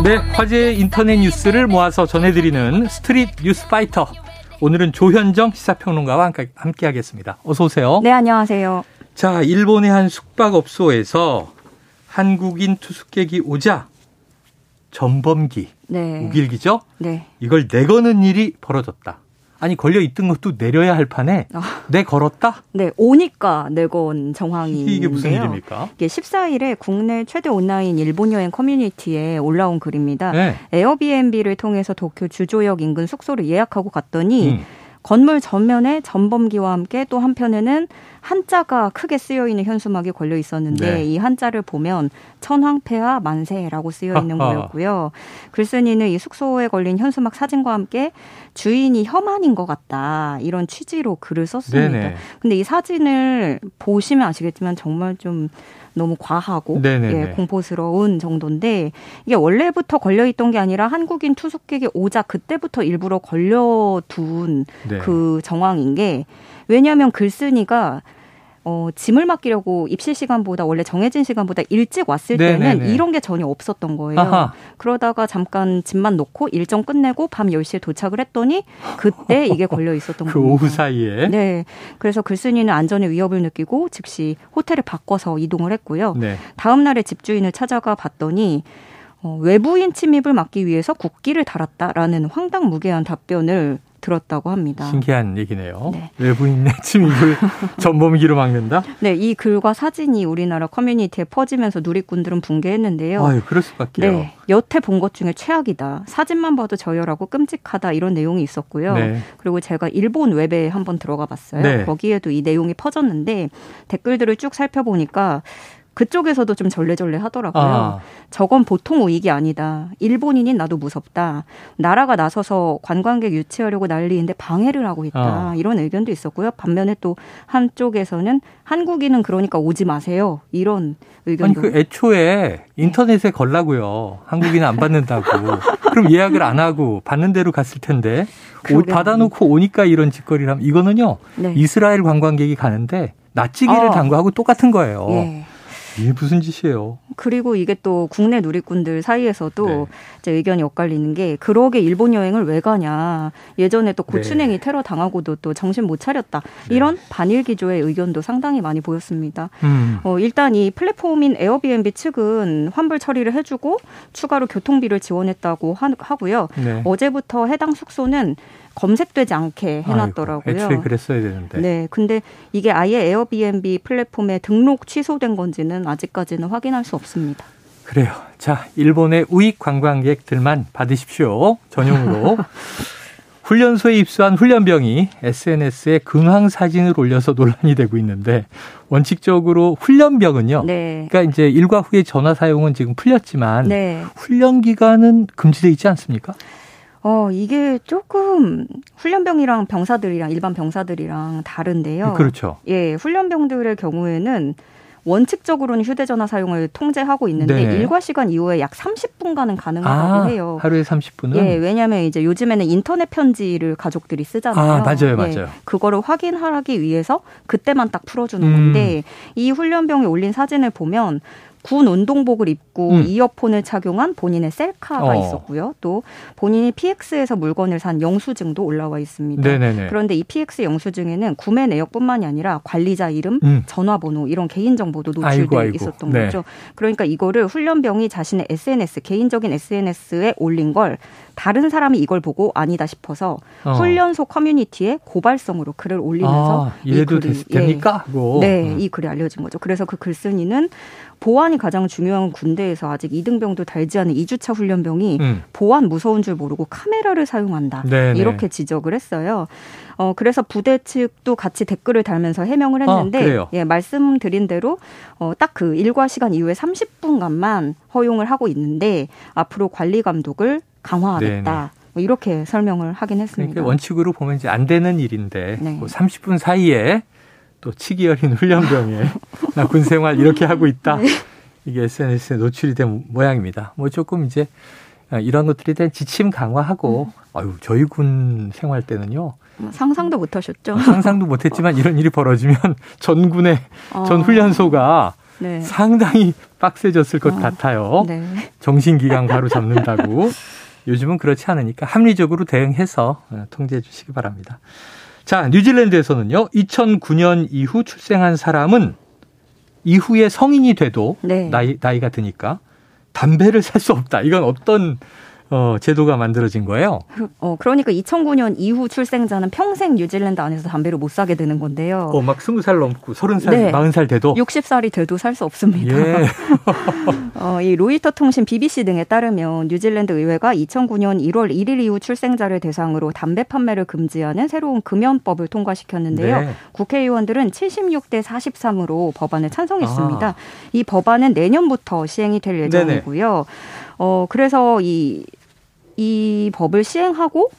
네, 화제의 인터넷 뉴스를 모아서 전해드리는 Street News Fighter. 오늘은 조현정 시사평론가와 함께 하겠습니다. 어서 오세요. 네, 안녕하세요. 자, 일본의 한 숙박업소에서 한국인 투숙객이 오자 전범기, 네. 욱일기죠? 네. 이걸 내거는 일이 벌어졌다. 아니 걸려 있던 것도 내려야 할 판에 아. 내 걸었다? 네, 오니까 내건 정황이 이게 무슨 일입니까? 이게 14일에 국내 최대 온라인 일본 여행 커뮤니티에 올라온 글입니다. 네. 에어비앤비를 통해서 도쿄 주조역 인근 숙소를 예약하고 갔더니 음. 건물 전면에 전범기와 함께 또 한편에는 한자가 크게 쓰여 있는 현수막이 걸려 있었는데 네. 이 한자를 보면 천황폐하 만세라고 쓰여 있는 거였고요. 글쓴이는 이 숙소에 걸린 현수막 사진과 함께 주인이 혐한인 것 같다 이런 취지로 글을 썼습니다. 네네. 근데 이 사진을 보시면 아시겠지만 정말 좀 너무 과하고 예, 공포스러운 정도인데 이게 원래부터 걸려 있던 게 아니라 한국인 투숙객이 오자 그때부터 일부러 걸려둔 네. 그 정황인 게 왜냐하면 글쓴이가 어, 짐을 맡기려고 입실 시간보다 원래 정해진 시간보다 일찍 왔을 네네네. 때는 이런 게 전혀 없었던 거예요. 아하. 그러다가 잠깐 짐만 놓고 일정 끝내고 밤 10시에 도착을 했더니 그때 이게 걸려 있었던 그 거예요. 오후 사이에. 네. 그래서 글쓴이는 안전의 위협을 느끼고 즉시 호텔을 바꿔서 이동을 했고요. 네. 다음 날에 집주인을 찾아가 봤더니 어, 외부인 침입을 막기 위해서 국기를 달았다라는 황당무계한 답변을 들었다고 합니다. 신기한 얘기네요. 네. 외부인의 침입을 전범기로 막는다? 네, 이 글과 사진이 우리나라 커뮤니티에 퍼지면서 누리꾼들은 붕괴했는데요. 아유, 그럴 수밖에요. 네, 여태 본 것 중에 최악이다. 사진만 봐도 저열하고 끔찍하다 이런 내용이 있었고요. 네. 그리고 제가 일본 웹에 한번 들어가 봤어요. 네. 거기에도 이 내용이 퍼졌는데 댓글들을 쭉 살펴보니까 그쪽에서도 좀 절레절레 하더라고요. 아. 저건 보통 우익이 아니다. 일본인인 나도 무섭다. 나라가 나서서 관광객 유치하려고 난리인데 방해를 하고 있다. 아. 이런 의견도 있었고요. 반면에 또 한쪽에서는 한국인은 그러니까 오지 마세요. 이런 의견도. 아니 그 애초에 인터넷에 걸라고요. 한국인은 안 받는다고. 그럼 예약을 안 하고 받는 대로 갔을 텐데 오, 받아놓고 오니까 이런 짓거리라면 이거는요. 네. 이스라엘 관광객이 가는데 낯지기를 어. 당구하고 똑같은 거예요. 예. 이게 무슨 짓이에요? 그리고 이게 또 국내 누리꾼들 사이에서도 네. 이제 의견이 엇갈리는 게 그러게 일본 여행을 왜 가냐. 예전에 또 고춘행이 네. 테러 당하고도 또 정신 못 차렸다. 네. 이런 반일 기조의 의견도 상당히 많이 보였습니다. 음. 어, 일단 이 플랫폼인 에어비앤비 측은 환불 처리를 해주고 추가로 교통비를 지원했다고 하, 고요 네. 어제부터 해당 숙소는 검색되지 않게 해놨더라고요. 아이고, 애초에 그랬어야 되는데. 네, 근데 이게 아예 에어비앤비 플랫폼에 등록 취소된 건지는 아직까지는 확인할 수 없습니다. 그래요. 자, 일본의 우익 관광객들만 받으십시오. 전용으로. 훈련소에 입수한 훈련병이 SNS에 근황 사진을 올려서 논란이 되고 있는데 원칙적으로 훈련병은요. 네. 그러니까 이제 일과 후에 전화 사용은 지금 풀렸지만 네. 훈련 기간은 금지돼 있지 않습니까? 어, 이게 조금 훈련병이랑 병사들이랑 일반 병사들이랑 다른데요. 그렇죠. 예, 훈련병들의 경우에는 원칙적으로는 휴대전화 사용을 통제하고 있는데 네. 일과 시간 이후에 약 30분간은 가능하다고 아, 해요. 하루에 30분은? 예, 왜냐하면 이제 요즘에는 인터넷 편지를 가족들이 쓰잖아요. 아, 맞아요, 예, 맞아요. 그거를 확인하기 위해서 그때만 딱 풀어주는 음. 건데 이 훈련병에 올린 사진을 보면 군 운동복을 입고 음. 이어폰을 착용한 본인의 셀카가 어. 있었고요. 또 본인이 PX에서 물건을 산 영수증도 올라와 있습니다. 네네네. 그런데 이 PX 영수증에는 구매 내역뿐만이 아니라 관리자 이름, 음. 전화번호 이런 개인 정보도 노출돼. 있었던 네. 거죠. 그러니까 이거를 훈련병이 자신의 SNS 개인적인 SNS에 올린 걸 다른 사람이 이걸 보고 아니다 싶어서 어. 훈련소 커뮤니티에 고발성으로 글을 올리면서 아, 이 글이, 됩니까? 예, 네, 음. 이 글이 알려진 거죠. 그래서 그 글쓴이는 보안 이 가장 중요한 군대에서 아직 이등병도 달지 않은 2주차 훈련병이 음. 보안 무서운 줄 모르고 카메라를 사용한다. 네네. 이렇게 지적을 했어요. 어, 그래서 부대 측도 같이 댓글을 달면서 해명을 아, 했는데, 어, 예, 말씀드린 대로, 어, 딱 그 일과 시간 이후에 30분간만 허용을 하고 있는데, 앞으로 관리 감독을 강화하겠다. 뭐 이렇게 설명을 하긴 했습니다. 그러니까 원칙으로 보면 이제 안 되는 일인데, 네. 뭐 30분 사이에 또 치기 어린 훈련병에 나 군생활 이렇게 하고 있다. 네. 이게 SNS에 노출이 된 모양입니다. 뭐 조금 이제 이런 것들에 대한 지침 강화하고 음. 아유 저희 군 생활 때는요. 뭐 상상도 못 하셨죠. 상상도 못 했지만 이런 일이 벌어지면 전 군의 어. 전 훈련소가 네. 상당히 빡세졌을 것 어, 같아요. 네. 정신기강 바로 잡는다고. 요즘은 그렇지 않으니까 합리적으로 대응해서 어, 통제해 주시기 바랍니다. 자, 뉴질랜드에서는요, 2009년 이후 출생한 사람은 이후에 성인이 돼도 네. 나이, 나이가 드니까 담배를 살 수 없다. 이건 어떤 어, 제도가 만들어진 거예요. 어, 그러니까 2009년 이후 출생자는 평생 뉴질랜드 안에서 담배를 못 사게 되는 건데요. 어, 막 20살 넘고 30살, 네. 40살 돼도 60살이 돼도 살 수 없습니다. 예. 어, 이 로이터 통신 BBC 등에 따르면 뉴질랜드 의회가 2009년 1월 1일 이후 출생자를 대상으로 담배 판매를 금지하는 새로운 금연법을 통과시켰는데요. 네. 국회의원들은 76대 43으로 법안을 찬성했습니다. 아. 이 법안은 내년부터 시행이 될 예정이고요. 네네. 어, 그래서 이, 이 법을 시행하고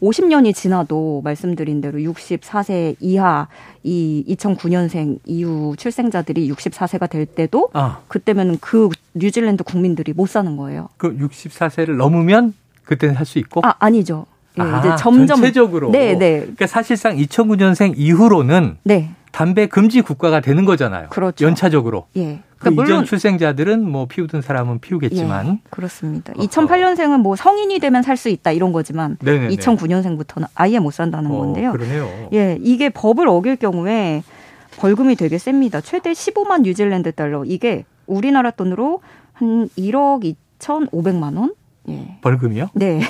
50년이 지나도 말씀드린 대로 64세 이하 이 2009년생 이후 출생자들이 64세가 될 때도 아. 그때면 그 뉴질랜드 국민들이 못 사는 거예요. 그 64세를 넘으면 그때는 할수 있고? 아, 아니죠. 예, 아, 이제 점점 전체적으로. 네, 네. 그러니까 사실상 2009년생 이후로는 네. 담배 금지 국가가 되는 거잖아요. 그렇죠. 연차적으로. 예. 그 그러니까 이전 출생자들은 뭐 피우던 사람은 피우겠지만 예, 그렇습니다. 어허. 2008년생은 뭐 성인이 되면 살 수 있다 이런 거지만 네네네. 2009년생부터는 아예 못 산다는 어, 건데요. 그러네요. 예, 이게 법을 어길 경우에 벌금이 되게 셉니다. 최대 15만 뉴질랜드 달러. 이게 우리나라 돈으로 한 1억 2,500만 원? 예. 벌금이요? 네.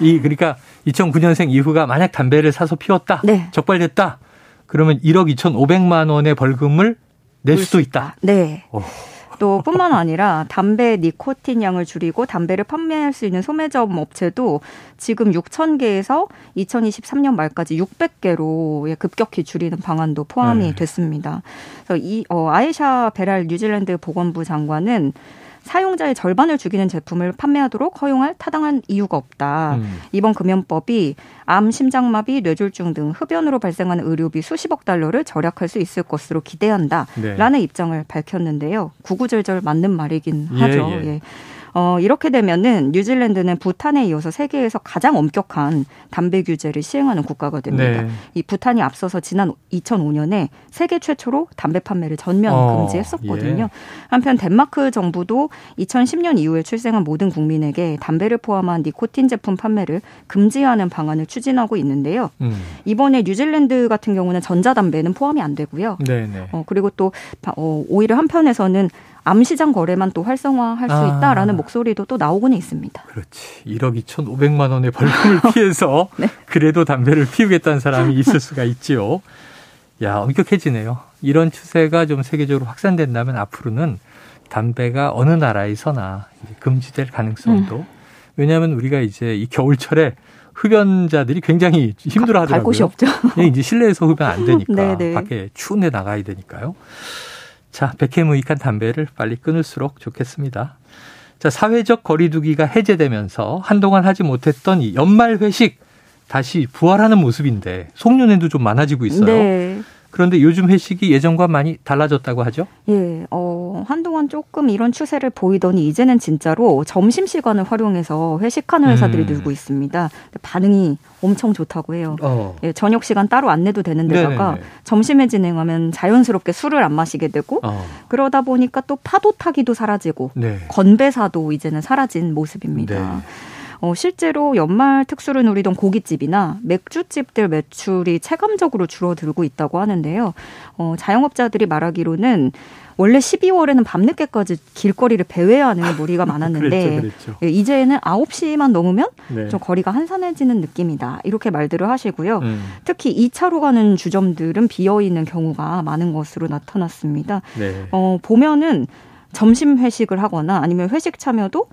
이 그러니까 2009년생 이후가 만약 담배를 사서 피웠다. 네. 적발됐다. 그러면 1억 2,500만 원의 벌금을 낼 수도 있다. 네. 오. 또 뿐만 아니라 담배 니코틴 양을 줄이고 담배를 판매할 수 있는 소매점 업체도 지금 6천 개에서 2023년 말까지 600개로 급격히 줄이는 방안도 포함이 네. 됐습니다. 그래서 이 어, 아이샤 베랄 뉴질랜드 보건부 장관은 사용자의 절반을 죽이는 제품을 판매하도록 허용할 타당한 이유가 없다. 음. 이번 금연법이 암, 심장마비, 뇌졸중 등 흡연으로 발생하는 의료비 수십억 달러를 절약할 수 있을 것으로 기대한다라는 네. 입장을 밝혔는데요. 구구절절 맞는 말이긴 예, 하죠. 예. 예. 어, 이렇게 되면은 뉴질랜드는 부탄에 이어서 세계에서 가장 엄격한 담배 규제를 시행하는 국가가 됩니다. 네. 이 부탄이 앞서서 지난 2005년에 세계 최초로 담배 판매를 전면 어, 금지했었거든요. 예. 한편 덴마크 정부도 2010년 이후에 출생한 모든 국민에게 담배를 포함한 니코틴 제품 판매를 금지하는 방안을 추진하고 있는데요. 음. 이번에 뉴질랜드 같은 경우는 전자담배는 포함이 안 되고요. 네네. 네. 어, 그리고 또 어, 오히려 한편에서는 암시장 거래만 또 활성화할 수 아. 있다라는 목소리도 또 나오고는 있습니다. 그렇지. 1억 2,500만 원의 벌금을 피해서 네. 그래도 담배를 피우겠다는 사람이 있을 수가 있지요. 야, 엄격해지네요. 이런 추세가 좀 세계적으로 확산된다면 앞으로는 담배가 어느 나라에서나 금지될 가능성도 음. 왜냐하면 우리가 이제 이 겨울철에 흡연자들이 굉장히 힘들어 하더라고요. 갈 곳이 없죠. 이제 실내에서 흡연 안 되니까 네네. 네. 밖에 추운 데 나가야 되니까요. 자, 백해무익한 담배를 빨리 끊을수록 좋겠습니다. 자, 사회적 거리두기가 해제되면서 한동안 하지 못했던 이 연말 회식 다시 부활하는 모습인데 송년회도 좀 많아지고 있어요. 네. 그런데 요즘 회식이 예전과 많이 달라졌다고 하죠? 예, 어, 한동안 조금 이런 추세를 보이더니 이제는 진짜로 점심 시간을 활용해서 회식하는 회사들이 음. 늘고 있습니다. 반응이 엄청 좋다고 해요. 어. 예, 저녁 시간 따로 안 내도 되는 데다가 네네네. 점심에 진행하면 자연스럽게 술을 안 마시게 되고 어. 그러다 보니까 또 파도 타기도 사라지고 네. 건배사도 이제는 사라진 모습입니다. 네. 어, 실제로 연말 특수를 누리던 고깃집이나 맥주집들 매출이 체감적으로 줄어들고 있다고 하는데요. 어, 자영업자들이 말하기로는 원래 12월에는 밤늦게까지 길거리를 배회하는 무리가 많았는데 그랬죠, 그랬죠. 예, 이제는 9시만 넘으면 네. 좀 거리가 한산해지는 느낌이다. 이렇게 말들을 하시고요. 음. 특히 2차로 가는 주점들은 비어 있는 경우가 많은 것으로 나타났습니다. 네. 어, 보면은 점심 회식을 하거나 아니면 회식 참여도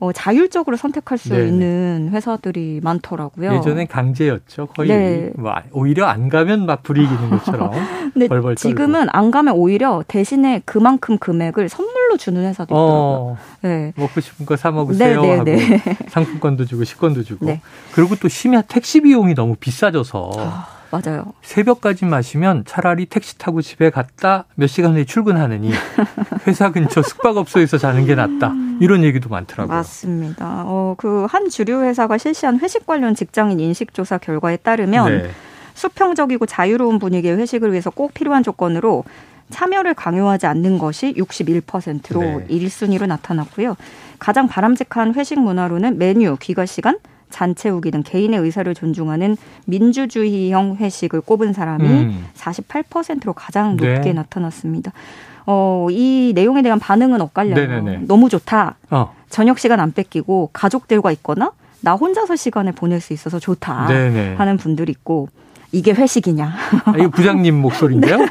어, 자율적으로 선택할 수 네네. 있는 회사들이 많더라고요. 예전엔 강제였죠. 거의 네. 뭐 오히려 안 가면 막 불이기는 것처럼. 근데 벌벌 지금은 안 가면 오히려 대신에 그만큼 금액을 선물로 주는 회사도 있더라고요. 어, 네. 먹고 싶은 거 사 먹으세요 네네네. 하고 상품권도 주고 식권도 주고. 네. 그리고 또 심야 택시 비용이 너무 비싸져서. 아. 맞아요. 새벽까지 마시면 차라리 택시 타고 집에 갔다 몇 시간 후에 출근하느니 회사 근처 숙박업소에서 자는 게 낫다. 이런 얘기도 많더라고요. 맞습니다. 어, 그 한 주류 회사가 실시한 회식 관련 직장인 인식 조사 결과에 따르면 네. 수평적이고 자유로운 분위기의 회식을 위해서 꼭 필요한 조건으로 참여를 강요하지 않는 것이 61%로 네. 1순위로 나타났고요. 가장 바람직한 회식 문화로는 메뉴, 귀가 시간, 잔채우기 등 개인의 의사를 존중하는 민주주의형 회식을 꼽은 사람이 음. 48%로 가장 높게 네. 나타났습니다. 어, 이 내용에 대한 반응은 엇갈려요. 네네네. 너무 좋다. 어. 저녁 시간 안 뺏기고 가족들과 있거나 나 혼자서 시간을 보낼 수 있어서 좋다 네네. 하는 분들이 있고 이게 회식이냐. 아, 이거 부장님 목소리인데요? 네.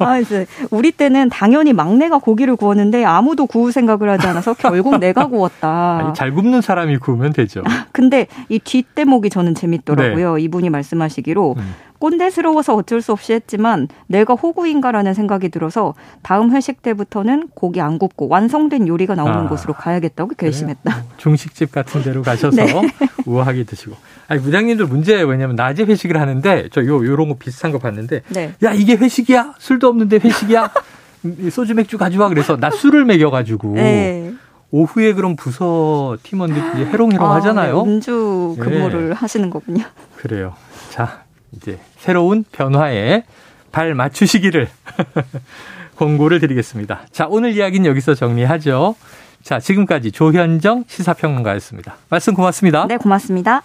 아, 이제 우리 때는 당연히 막내가 고기를 구웠는데 아무도 구울 생각을 하지 않아서 결국 내가 구웠다. 아니, 잘 굽는 사람이 구우면 되죠. 근데 이 뒷대목이 저는 재밌더라고요. 네. 이분이 말씀하시기로 음. 꼰대스러워서 어쩔 수 없이 했지만 내가 호구인가라는 생각이 들어서 다음 회식 때부터는 고기 안 굽고 완성된 요리가 나오는 아, 곳으로 가야겠다고 결심했다. 그래요? 중식집 같은 데로 가셔서 네. 우아하게 드시고. 아니 부장님들 문제예요. 왜냐면 낮에 회식을 하는데 저 요 요런 거 비슷한 거 봤는데 네. 야 이게 회식이야? 술도 없는데 회식이야? 소주 맥주 가져와 그래서 나 술을 먹여 가지고 네. 오후에 그럼 부서 팀원들이 해롱해롱 아, 하잖아요. 네, 음주 근무를 네. 하시는 거군요. 그래요. 자, 이제 새로운 변화에 발 맞추시기를 권고를 드리겠습니다. 자, 오늘 이야기는 여기서 정리하죠. 자, 지금까지 조현정 시사평론가였습니다. 말씀 고맙습니다. 네, 고맙습니다.